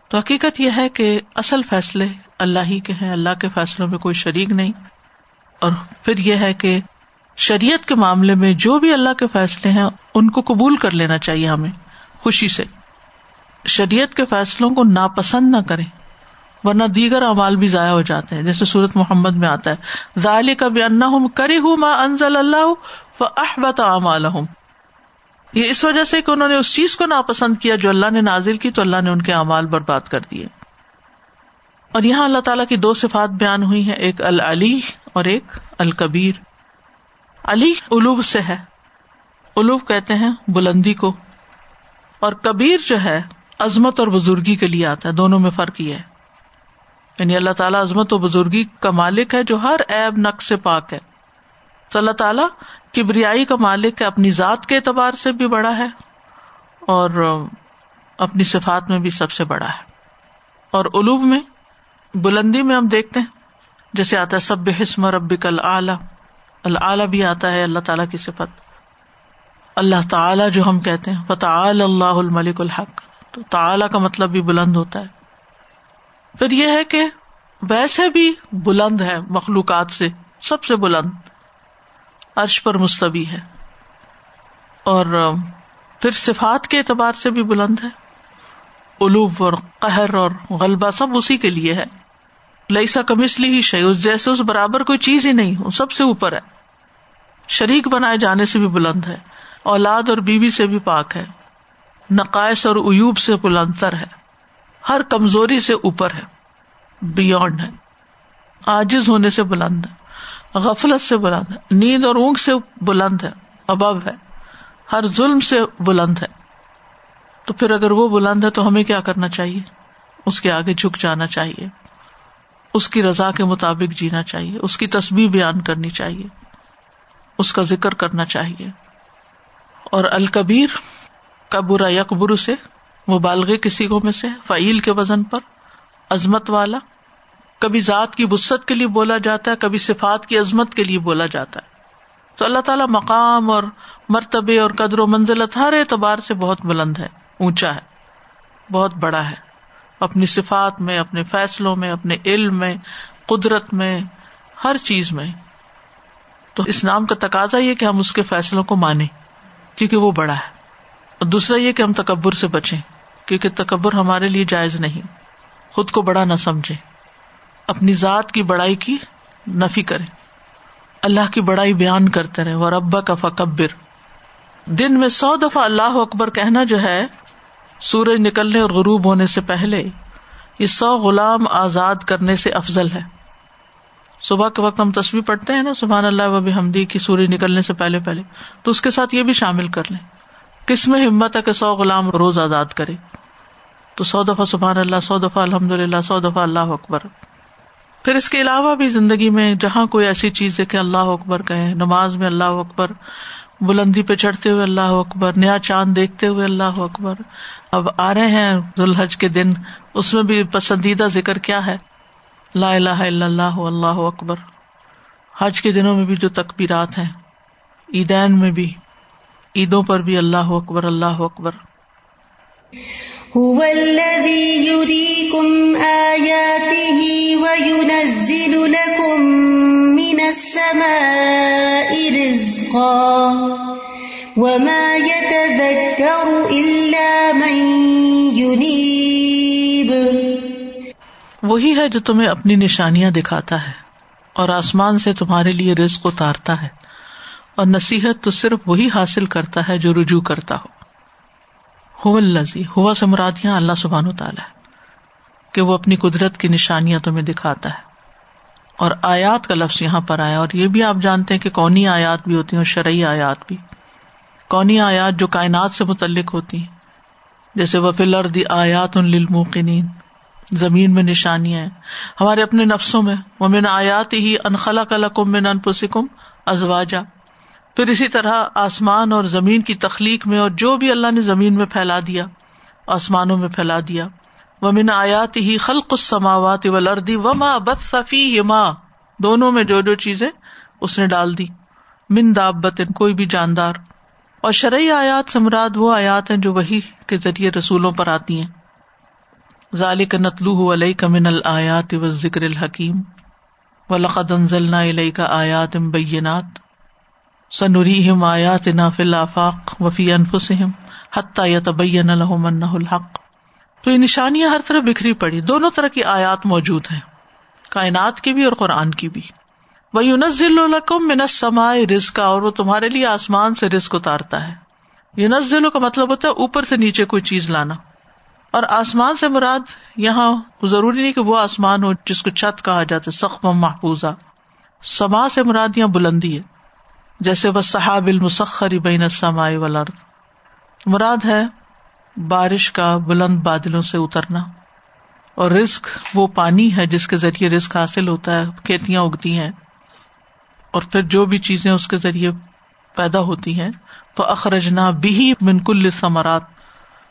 تو حقیقت یہ ہے کہ اصل فیصلے اللہ ہی کے ہیں، اللہ کے فیصلوں میں کوئی شریک نہیں۔ اور پھر یہ ہے کہ شریعت کے معاملے میں جو بھی اللہ کے فیصلے ہیں، ان کو قبول کر لینا چاہیے ہمیں۔ خوشی سے۔ شریعت کے فیصلوں کو ناپسند نہ کریں، ورنہ دیگر امال بھی ضائع ہو جاتے ہیں۔ جیسے سورت محمد میں آتا ہے ظال کب انا ہوں کری ہوں ماں انزل اللہ احبت امال یہ اس وجہ سے کہ انہوں نے اس چیز کو ناپسند کیا جو اللہ نے نازل کی، تو اللہ نے ان کے اعمال برباد کر دیے۔ اور یہاں اللہ تعالیٰ کی دو صفات بیان ہوئی ہیں، ایک العلی اور ایک الکبیر۔ علی الوب سے ہے۔ الوب کہتے ہیں بلندی کو۔ اور کبیر جو ہے، عظمت اور بزرگی کے لیے آتا ہے، دونوں میں فرق یہ ہے۔ یعنی اللہ تعالیٰ عظمت و بزرگی کا مالک ہے جو ہر ایب نقص سے پاک ہے۔ تو اللہ تعالیٰ کبریائی کا مالک ہے، اپنی ذات کے اعتبار سے بھی بڑا ہے اور اپنی صفات میں بھی سب سے بڑا ہے۔ اور الوب میں، بلندی میں ہم دیکھتے ہیں، جیسے آتا ہے سب حسم ربک العلی العلی بھی آتا ہے، اللہ تعالیٰ کی صفت۔ اللہ تعالی جو ہم کہتے ہیں فتح اللہ الملک الحق۔ تو تعالی کا مطلب بھی بلند ہوتا ہے۔ پھر یہ ہے کہ ویسے بھی بلند ہے مخلوقات سے، سب سے بلند۔ عرش پر مستوی ہے۔ اور پھر صفات کے اعتبار سے بھی بلند ہے۔ الوف اور قہر اور غلبہ سب اسی کے لیے ہے۔ لئیسا کمسلی ہی شی اس جیسے اس برابر کوئی چیز ہی نہیں سب سے اوپر ہے۔ شریک بنائے جانے سے بھی بلند ہے۔ اولاد اور بیوی سے بھی پاک ہے۔ نقائص اور ایوب سے بلند تر ہے۔ ہر کمزوری سے اوپر ہے۔ بیونڈ ہے۔ آجز ہونے سے بلند ہے۔ غفلت سے بلند ہے۔ نیند اور اونگ سے بلند ہے۔ ابب ہے۔ ہر ظلم سے بلند ہے۔ تو پھر اگر وہ بلند ہے تو ہمیں کیا کرنا چاہیے؟ اس کے آگے جھک جانا چاہیے۔ اس کی رضا کے مطابق جینا چاہیے۔ اس کی تصویر بیان کرنی چاہیے۔ اس کا ذکر کرنا چاہیے۔ اور الکبیر کا برا یکبر سے مبالغ کسی کو میں سے، فعیل کے وزن پر، عظمت والا۔ کبھی ذات کی وسط کے لیے بولا جاتا ہے، کبھی صفات کی عظمت کے لیے بولا جاتا ہے۔ تو اللہ تعالیٰ مقام اور مرتبے اور قدر و منزلت ہر اعتبار سے بہت بلند ہے، اونچا ہے، بہت بڑا ہے۔ اپنی صفات میں، اپنے فیصلوں میں، اپنے علم میں، قدرت میں، ہر چیز میں۔ تو اس نام کا تقاضا یہ کہ ہم اس کے فیصلوں کو مانیں۔ کیونکہ وہ بڑا ہے۔ اور دوسرا یہ کہ ہم تکبر سے بچیں، کیونکہ تکبر ہمارے لیے جائز نہیں۔ خود کو بڑا نہ سمجھے اپنی ذات کی بڑائی کی نفی کرے اللہ کی بڑائی بیان کرتے رہے اور ابا کا فکبر دن میں سو دفعہ اللہ اکبر کہنا جو ہے، سورج نکلنے اور غروب ہونے سے پہلے، یہ سو غلام آزاد کرنے سے افضل ہے۔ صبح کے وقت ہم تصویر پڑھتے ہیں نا، سبحان اللہ، وبی حمدی کی سورج نکلنے سے پہلے پہلے۔ تو اس کے ساتھ یہ بھی شامل کر لیں۔ کس میں ہمت ہے کہ سو غلام روز آزاد کرے؟ تو سو دفعہ سبحان اللہ، سو دفعہ الحمد للہ سو دفعہ اللہ اکبر۔ پھر اس کے علاوہ بھی زندگی میں جہاں کوئی ایسی چیز ہے کہ اللہ اکبر کہیں، نماز میں اللہ اکبر، بلندی پہ چڑھتے ہوئے اللہ اکبر، نیا چاند دیکھتے ہوئے اللہ اکبر۔ اب آ رہے ہیں ذوالحج کے دن، اس میں بھی پسندیدہ ذکر کیا ہے؟ لا الہ الا اللہ اللہ اکبر۔ حج کے دنوں میں بھی جو تقبیرات ہیں، عیدین میں بھی، عیدوں پر بھی اللہ اکبر اللہ اکبر۔ هو الذي يريكم آياته وينزل لكم من السماء رزقا وما يتذكر إلا من ينيب وہی ہے جو تمہیں اپنی نشانیاں دکھاتا ہے اور آسمان سے تمہارے لیے رزق اتارتا ہے اور نصیحت تو صرف وہی حاصل کرتا ہے جو رجوع کرتا ہو۔ الزی ہوا سے مراد یہاں اللہ سبحان و تعالیٰ کہ وہ اپنی قدرت کی نشانیاں تمہیں دکھاتا ہے۔ اور آیات کا لفظ یہاں پر آیا اور یہ بھی آپ جانتے ہیں کہ کونی آیات بھی ہوتی ہیں اور شرعی آیات بھی۔ کونی آیات جو کائنات سے متعلق ہوتی ہیں۔ جیسے وہ آیات ان للموقنین زمین میں نشانیاں ہیں۔ ہمارے اپنے نفسوں میں وہ من آیات ہی انخلا کلکم من انفسکم ازواجا پھر اسی طرح آسمان اور زمین کی تخلیق میں اور جو بھی اللہ نے زمین میں پھیلا دیا، آسمانوں میں پھیلا دیا۔ وہ من آیات ہی خلق سماوات و لردی و ماں بدفی ماں دونوں میں جو جو چیزیں اس نے ڈال دی۔ من دابت کوئی بھی جاندار۔ اور شرعی آیات سمراد وہ آیات ہیں جو وہی کے ذریعے رسولوں پر آتی ہیں۔ ذالک نتلو علیہ کا من الآیات و ذکر الحکیم و لقد انزلنا علیہ کا آیات بینات سنوری ہم آیات نافل وفی انفسم حتیٰ یا الحق تو یہ نشانیاں ہر طرح بکھری پڑی، دونوں طرح کی آیات موجود ہیں، کائنات کی بھی اور قرآن کی بھی۔ وہ یونزل القم منس سمائے رزقا، اور وہ تمہارے لیے آسمان سے رزق اتارتا ہے۔ یونزلو کا مطلب ہوتا ہے اوپر سے نیچے کوئی چیز لانا۔ اور آسمان سے مراد یہاں ضروری نہیں کہ وہ آسمان ہو، جس کو چھت کہا جاتا ہے سخت محفوظہ۔ سما سے مراد یہاں بلندی ہے، جیسے وہ صحاب المسخر بین سمائے ولر مراد ہے بارش کا بلند بادلوں سے اترنا۔ اور رسک وہ پانی ہے جس کے ذریعے رسک حاصل ہوتا ہے، کھیتیاں اگتی ہیں۔ اور پھر جو بھی چیزیں اس کے ذریعے پیدا ہوتی ہیں وہ اخرجنا بھی منکل ثمرات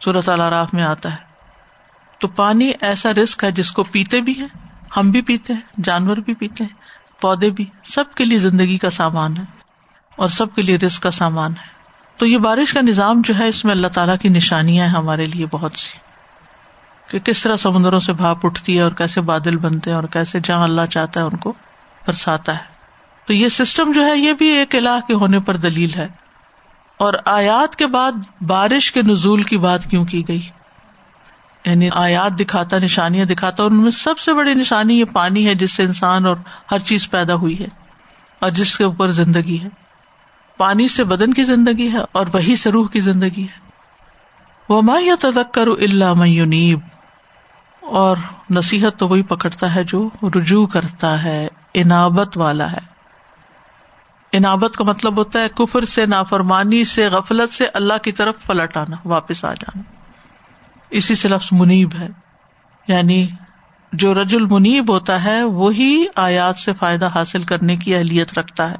صورت راف میں آتا ہے۔ تو پانی ایسا رسک ہے جس کو پیتے بھی ہیں، ہم بھی پیتے ہیں، جانور بھی پیتے ہیں، پودے بھی، سب کے لیے زندگی کا سامان ہے اور سب کے لیے رسک کا سامان ہے۔ تو یہ بارش کا نظام جو ہے، اس میں اللہ تعالیٰ کی نشانیاں ہیں ہمارے لیے بہت سی۔ کہ کس طرح سمندروں سے بھاپ اٹھتی ہے اور کیسے بادل بنتے ہیں اور کیسے جہاں اللہ چاہتا ہے ان کو برساتا ہے۔ تو یہ سسٹم جو ہے، یہ بھی ایک الہ کے ہونے پر دلیل ہے۔ اور آیات کے بعد بارش کے نزول کی بات کیوں کی گئی؟ یعنی آیات دکھاتا، نشانیاں دکھاتا ان میں سب سے بڑی نشانی یہ پانی ہے جس سے انسان اور ہر چیز پیدا ہوئی ہے اور جس کے اوپر زندگی ہے۔ پانی سے بدن کی زندگی ہے اور وہی سے روح کی زندگی ہے۔ وہ ما یا تذکر اللہ میونیب اور نصیحت تو وہی پکڑتا ہے جو رجوع کرتا ہے، انابت والا ہے۔ انابت کا مطلب ہوتا ہے کفر سے، نافرمانی سے، غفلت سے اللہ کی طرف پلٹ آنا، واپس آ جانا۔ اسی سے لفظ منیب ہے۔ یعنی جو رج المنیب ہوتا ہے، وہی آیات سے فائدہ حاصل کرنے کی اہلیت رکھتا ہے۔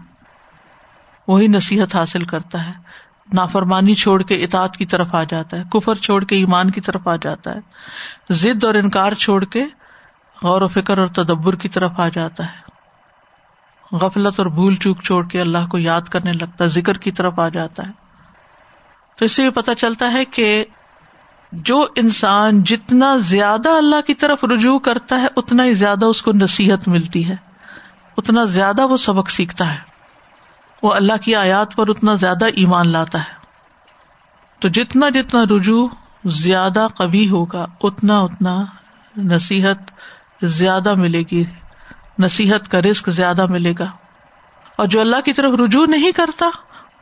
وہی نصیحت حاصل کرتا ہے۔ نافرمانی چھوڑ کے اطاط کی طرف آ جاتا ہے۔ کفر چھوڑ کے ایمان کی طرف آ جاتا ہے۔ ضد اور انکار چھوڑ کے غور و فکر اور تدبر کی طرف آ جاتا ہے۔ غفلت اور بھول چوک چھوڑ کے اللہ کو یاد کرنے لگتا ہے، ذکر کی طرف آ جاتا ہے۔ تو اس سے یہ پتا چلتا ہے کہ جو انسان جتنا زیادہ اللہ کی طرف رجوع کرتا ہے، اتنا ہی زیادہ اس کو نصیحت ملتی ہے۔ اتنا زیادہ وہ سبق سیکھتا ہے۔ وہ اللہ کی آیات پر اتنا زیادہ ایمان لاتا ہے۔ تو جتنا جتنا رجوع زیادہ کبھی ہوگا، اتنا اتنا نصیحت زیادہ ملے گی۔ نصیحت کا رسک زیادہ ملے گا۔ اور جو اللہ کی طرف رجوع نہیں کرتا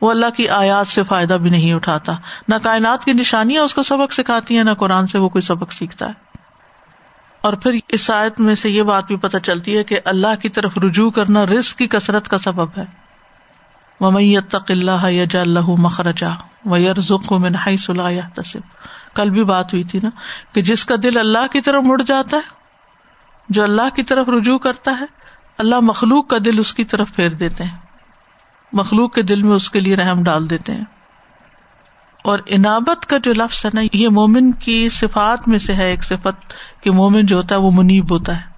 وہ اللہ کی آیات سے فائدہ بھی نہیں اٹھاتا۔ نہ کائنات کی نشانیاں اس کو سبق سکھاتی ہیں، نہ قرآن سے وہ کوئی سبق سیکھتا ہے۔ اور پھر اس آیت میں سے یہ بات بھی پتہ چلتی ہے کہ اللہ کی طرف رجوع کرنا رسک کی کثرت کا سبب ہے۔ ممیت اللہ یج اللہ مخرجا و یرزق میں نہائی صلاح تصب کل بھی بات ہوئی تھی نا کہ جس کا دل اللہ کی طرف مڑ جاتا ہے، جو اللہ کی طرف رجوع کرتا ہے، اللہ مخلوق کا دل اس کی طرف پھیر دیتے ہیں۔ مخلوق کے دل میں اس کے لیے رحم ڈال دیتے ہیں۔ اور انابت کا جو لفظ ہے نا، یہ مومن کی صفات میں سے ہے ایک صفت کہ مومن جو ہوتا ہے وہ منیب ہوتا ہے۔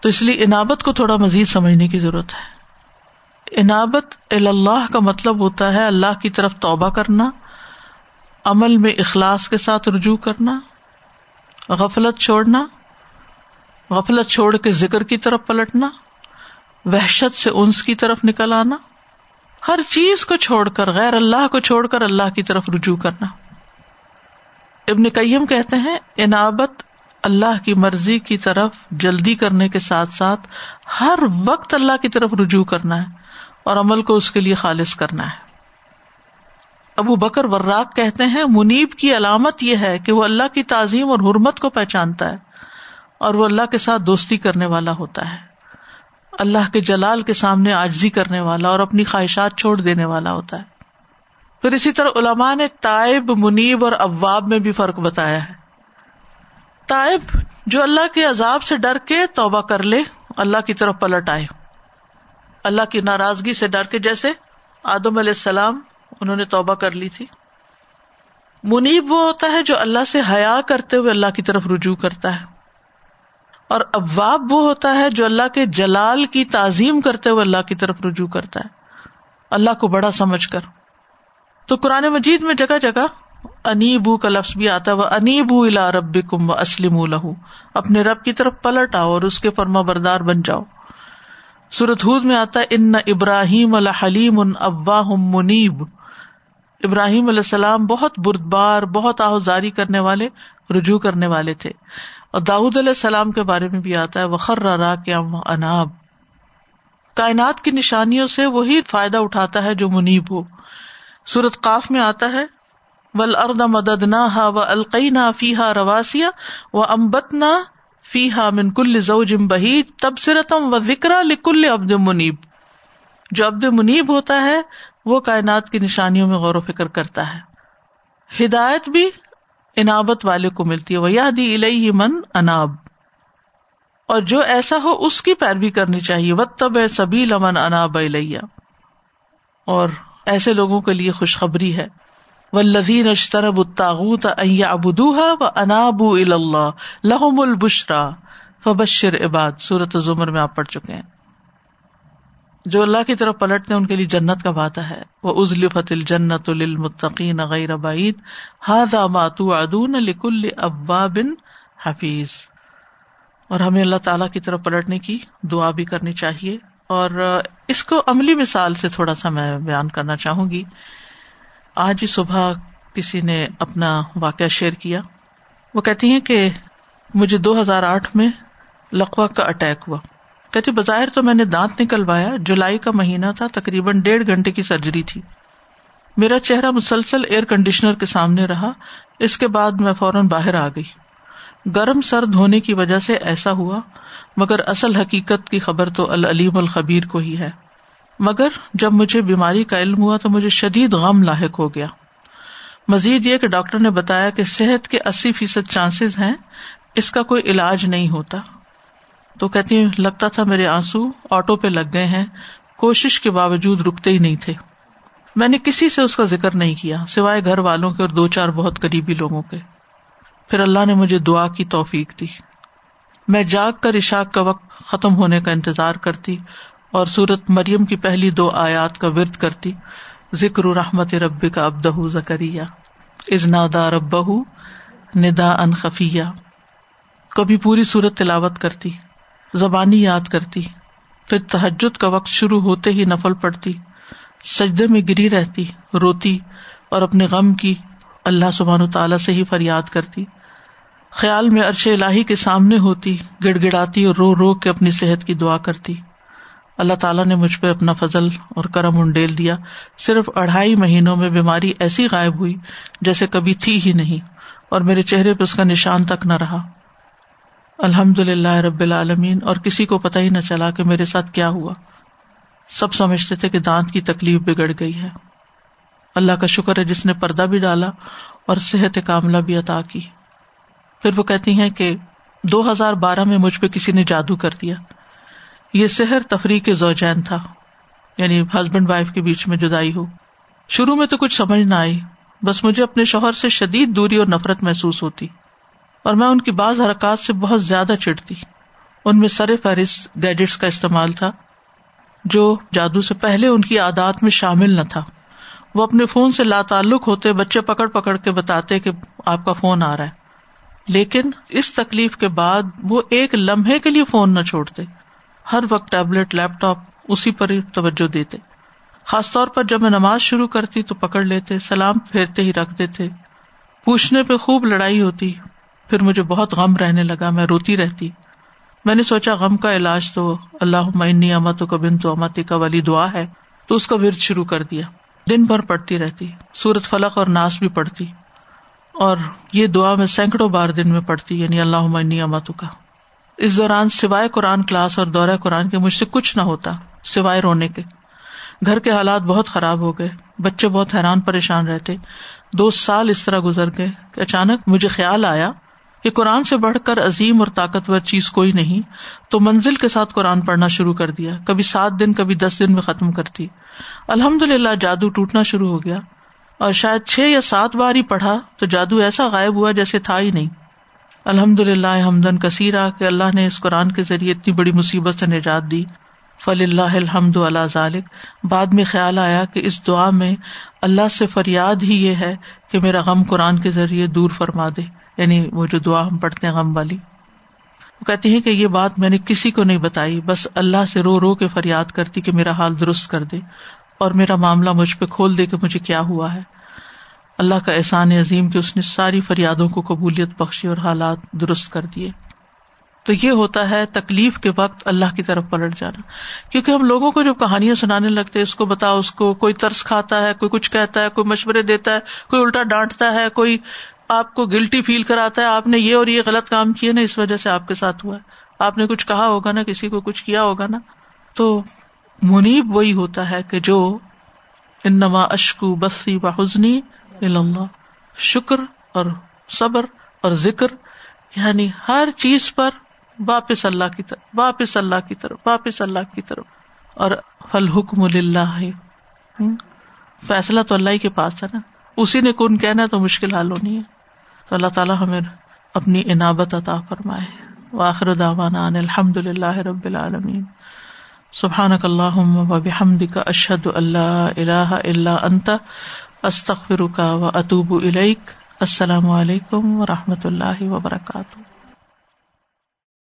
تو اس لیے انابت کو تھوڑا مزید سمجھنے کی ضرورت ہے۔ انابت اللہ کا مطلب ہوتا ہے اللہ کی طرف توبہ کرنا، عمل میں اخلاص کے ساتھ رجوع کرنا، غفلت چھوڑنا، غفلت چھوڑ کے ذکر کی طرف پلٹنا۔ وحشت سے انس کی طرف نکل آنا، ہر چیز کو چھوڑ کر، غیر اللہ کو چھوڑ کر اللہ کی طرف رجوع کرنا۔ ابن کئیم کہتے ہیں انابت اللہ کی مرضی کی طرف جلدی کرنے کے ساتھ ساتھ ہر وقت اللہ کی طرف رجوع کرنا ہے اور عمل کو اس کے لیے خالص کرنا ہے۔ ابو بکر وراق کہتے ہیں، منیب کی علامت یہ ہے کہ وہ اللہ کی تعظیم اور حرمت کو پہچانتا ہے اور وہ اللہ کے ساتھ دوستی کرنے والا ہوتا ہے۔ اللہ کے جلال کے سامنے آجزی کرنے والا اور اپنی خواہشات چھوڑ دینے والا ہوتا ہے۔ پھر اسی طرح علماء نے تائب منیب اور ابواب میں بھی فرق بتایا ہے۔ تائب جو اللہ کے عذاب سے ڈر کے توبہ کر لے، اللہ کی طرف پلٹ آئے۔ اللہ کی ناراضگی سے ڈر کے جیسے آدم علیہ السلام انہوں نے توبہ کر لی تھی۔ منیب وہ ہوتا ہے جو اللہ سے حیا کرتے ہوئے اللہ کی طرف رجوع کرتا ہے۔ اور ابواب وہ ہوتا ہے جو اللہ کے جلال کی تعظیم کرتے ہوئے اللہ کی طرف رجوع کرتا ہے۔ اللہ کو بڑا سمجھ کر۔ تو قرآن مجید میں جگہ جگہ انیبو کا لفظ بھی آتا ہے وہ انیبو الا رب کم و اسلم لہو اپنے رب کی طرف پلٹ آؤ اور اس کے فرما بردار بن جاؤ۔ سورت ہود میں آتا ہے، ان ابراہیم الحلیم ان ابواہ منیب۔ ابراہیم علیہ السلام بہت بردبار، بہت آہذاری کرنے والے، رجوع کرنے والے تھے۔ اور داود علیہ السلام کے بارے میں بھی آتا ہے، وخر را کیا اناب کائنات کی نشانیوں سے وہی فائدہ اٹھاتا ہے جو منیب ہو۔ سورت قاف میں آتا ہے ول ارد مدد نہ ہا و القئی نہ فی ہا رواسیا و امبت نہ فی ہا من کل زوجم بہی تبصرتم و ذکر لکل عبد منیب جو عبد منیب ہوتا ہے وہ کائنات کی نشانیوں میں غور و فکر کرتا ہے۔ ہدایت بھی انابت والے کو ملتی ہے۔ وہ یا دی الہی من اناب اور جو ایسا ہو اس کی پیروی کرنی چاہیے۔ و تب سبھی لمن اناب الیا اور ایسے لوگوں کے لیے خوشخبری ہے۔ و لذین اشترب الطاغوت ابدوہا و اناب اللہ لہم البشرا فبشر عباد۔ صورت زمر میں آپ پڑھ چکے ہیں۔ جو اللہ کی طرف پلٹتے ان کے لیے جنت کا وعدہ ہے۔ وہ ازل فتل جنت المطقین غیر بعید ہاد ماتو ادون لکل ابا بن حفیظ اور ہمیں اللہ تعالی کی طرف پلٹنے کی دعا بھی کرنی چاہیے۔ اور اس کو عملی مثال سے تھوڑا سا میں بیان کرنا چاہوں گی۔ آج ہی صبح کسی نے اپنا واقعہ شیئر کیا۔ وہ کہتی ہیں کہ مجھے دو ہزار آٹھ میں لقوا کا اٹیک ہوا۔ کہتی جی، بظاہر تو میں نے دانت نکلوایا، جولائی کا مہینہ تھا، تقریباً ڈیڑھ گھنٹے کی سرجری تھی۔ میرا چہرہ مسلسل ایئر کنڈیشنر کے سامنے رہا، اس کے بعد میں فوراً باہر آ گئی۔ گرم سرد ہونے کی وجہ سے ایسا ہوا، مگر اصل حقیقت کی خبر تو العلیم الخبیر کو ہی ہے۔ مگر جب مجھے بیماری کا علم ہوا تو مجھے شدید غم لاحق ہو گیا۔ مزید یہ کہ ڈاکٹر نے بتایا کہ صحت کے اسی فیصد چانسز ہیں، اس کا کوئی علاج نہیں ہوتا۔ تو کہتی لگتا تھا میرے آنسو آٹو پہ لگ گئے ہیں، کوشش کے باوجود رکتے ہی نہیں تھے۔ میں نے کسی سے اس کا ذکر نہیں کیا، سوائے گھر والوں کے اور دو چار بہت قریبی لوگوں کے۔ پھر اللہ نے مجھے دعا کی توفیق دی۔ میں جاگ کر اشاق کا وقت ختم ہونے کا انتظار کرتی اور سورت مریم کی پہلی دو آیات کا ورد کرتی، ذکر رحمت رب کا ابدہ زکریہ ازنادا رب ندا ان خفیہ۔ کبھی پوری صورت تلاوت کرتی۔ زبانی یاد کرتی۔ پھر تحجد کا وقت شروع ہوتے ہی نفل پڑتی۔ سجدے میں گری رہتی، روتی اور اپنے غم کی اللہ سبحان و تعالی سے ہی فریاد کرتی۔ خیال میں عرش الہی کے سامنے ہوتی گڑ گڑاتی اور رو رو کے اپنی صحت کی دعا کرتی۔ اللہ تعالیٰ نے مجھ پہ اپنا فضل اور کرم انڈیل دیا۔ صرف اڑھائی مہینوں میں بیماری ایسی غائب ہوئی جیسے کبھی تھی ہی نہیں اور میرے چہرے پہ اس کا نشان تک نہ رہا۔ الحمد للہ رب العالمین، اور کسی کو پتا ہی نہ چلا کہ میرے ساتھ کیا ہوا۔ سب سمجھتے تھے کہ دانت کی تکلیف بگڑ گئی ہے۔ اللہ کا شکر ہے جس نے پردہ بھی ڈالا اور صحت کاملہ بھی عطا کی۔ پھر وہ کہتی ہیں کہ دو ہزار بارہ میں مجھ پہ کسی نے جادو کر دیا۔ یہ سحر تفریح کے زوجین تھا یعنی ہسبینڈ وائف کے بیچ میں جدائی ہو۔ شروع میں تو کچھ سمجھ نہ آئی، بس مجھے اپنے شوہر سے شدید دوری اور نفرت محسوس ہوتی۔ اور میں ان کی بعض حرکات سے بہت زیادہ چڑھتی۔ ان میں سر فہرست گیجٹس کا استعمال تھا، جو جادو سے پہلے ان کی عادات میں شامل نہ تھا۔ وہ اپنے فون سے لا تعلق ہوتے بچے پکڑ پکڑ کے بتاتے کہ آپ کا فون آ رہا ہے۔ لیکن اس تکلیف کے بعد وہ ایک لمحے کے لیے فون نہ چھوڑتے۔ ہر وقت ٹیبلٹ، لیپ ٹاپ، اسی پر ہی توجہ دیتے۔ خاص طور پر جب میں نماز شروع کرتی تو پکڑ لیتے، سلام پھیرتے ہی رکھ دیتے۔ پوچھنے پہ خوب لڑائی ہوتی۔ پھر مجھے بہت غم رہنے لگا، میں روتی رہتی۔ میں نے سوچا، غم کا علاج تو اللہ معنی امت کا بن تو امت کا والی دعا ہے۔ تو اس کا ورد شروع کر دیا۔ دن بھر پڑھتی رہتی، سورت فلق اور ناس بھی پڑھتی۔ اور یہ دعا میں سینکڑوں بار دن میں پڑھتی یعنی اللہ معنی امت کا اس دوران سوائے قرآن کلاس اور دورہ قرآن کے مجھ سے کچھ نہ ہوتا، سوائے رونے کے۔ گھر کے حالات بہت خراب ہو گئے، بچے بہت حیران پریشان رہتے۔ دو سال اس طرح گزر گئے کہ اچانک مجھے خیال آیا کہ قرآن سے بڑھ کر عظیم اور طاقتور چیز کوئی نہیں، تو منزل کے ساتھ قرآن پڑھنا شروع کر دیا۔ کبھی سات دن، کبھی دس دن میں ختم کرتی۔ الحمد للہ جادو ٹوٹنا شروع ہو گیا۔ اور شاید چھ یا سات بار ہی پڑھا تو جادو ایسا غائب ہوا جیسے تھا ہی نہیں۔ الحمد للہ حمدن کثیرہ کہ اللہ نے اس قرآن کے ذریعے اتنی بڑی مصیبت سے نجات دی۔ فل اللہ الحمد اللہ ذالک۔ بعد میں خیال آیا کہ اس دعا میں اللہ سے فریاد ہی یہ ہے کہ میرا غم قرآن کے ذریعے دور فرما دے۔ یعنی وہ جو دعا ہم پڑھتے ہیں غم والی، وہ کہتی ہے کہ یہ بات میں نے کسی کو نہیں بتائی، بس اللہ سے رو رو کے فریاد کرتی کہ میرا حال درست کر دے اور میرا معاملہ مجھ پہ کھول دے کہ مجھے کیا ہوا ہے۔ اللہ کا احسان عظیم کہ اس نے ساری فریادوں کو قبولیت بخشی اور حالات درست کر دیے۔ تو یہ ہوتا ہے تکلیف کے وقت اللہ کی طرف پلٹ جانا۔ کیونکہ ہم لوگوں کو جو کہانیاں سنانے لگتے اس کو بتاؤ اس کو کوئی ترس کھاتا ہے، کوئی کچھ کہتا ہے، کوئی مشورے دیتا ہے، کوئی الٹا ڈانٹتا ہے، کوئی آپ کو گلٹی فیل کراتا ہے، آپ نے یہ اور یہ غلط کام کیے نا، اس وجہ سے آپ کے ساتھ ہوا ہے۔ آپ نے کچھ کہا ہوگا نا، کسی کو کچھ کیا ہوگا نا۔ تو منیب وہی ہوتا ہے کہ جو انما اشکو بسی حزنی اللہ شکر اور صبر اور ذکر یعنی ہر چیز پر واپس اللہ کی طرف، واپس اللہ کی طرف، واپس اللہ کی طرف۔ اور فل حکم اللہ فیصلہ تو اللہ کے پاس ہے نا۔ اسی نے کن کہنا تو مشکل حال ہونی ہے۔ تو اللہ تعالیٰ ہمیں اپنی عنابت عطا فرمائے۔ واخر ان الحمد للہ رب العالمین۔ سبحانک اللہم و بحمدک اشہد اللہ الہ الا انت، استغفرک و اتوب الیک۔ السلام علیکم و رحمۃ اللہ وبرکاتہ۔